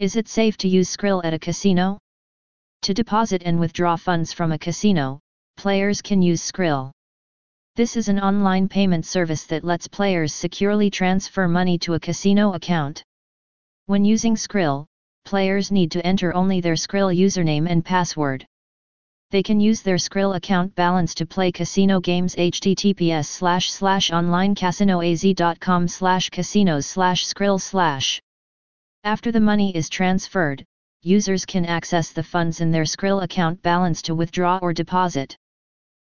Is it safe to use Skrill at a casino? To deposit and withdraw funds from a casino, players can use Skrill. This is an online payment service that lets players securely transfer money to a casino account. When using Skrill, players need to enter only their Skrill username and password. They can use their Skrill account balance to play casino games https slash slash onlinecasinoaz.com slash casinos slash Skrill slash. After the money is transferred, users can access the funds in their Skrill account balance to withdraw or deposit.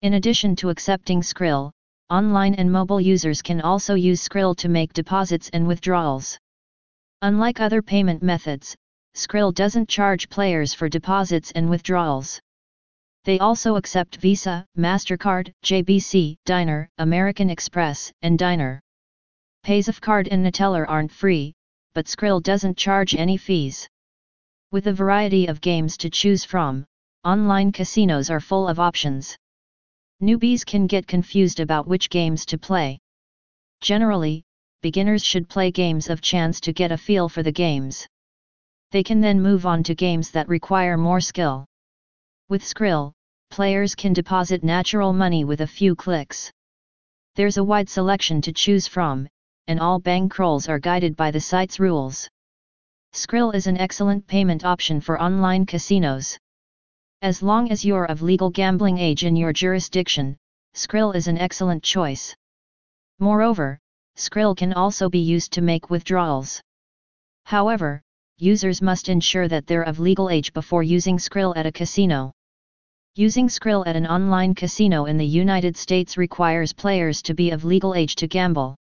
In addition to accepting Skrill, online and mobile users can also use Skrill to make deposits and withdrawals. Unlike other payment methods, Skrill doesn't charge players for deposits and withdrawals. They also accept Visa, MasterCard, JBC, Diner, American Express, and Diner. Card and Neteller aren't free, but Skrill doesn't charge any fees. With a variety of games to choose from, online casinos are full of options. Newbies can get confused about which games to play. Generally, beginners should play games of chance to get a feel for the games. They can then move on to games that require more skill. With Skrill, players can deposit natural money with a few clicks. There's a wide selection to choose from, and all bankrolls are guided by the site's rules. Skrill is an excellent payment option for online casinos. As long as you're of legal gambling age in your jurisdiction, Skrill is an excellent choice. Moreover, Skrill can also be used to make withdrawals. However, users must ensure that they're of legal age before using Skrill at a casino. Using Skrill at an online casino in the United States requires players to be of legal age to gamble.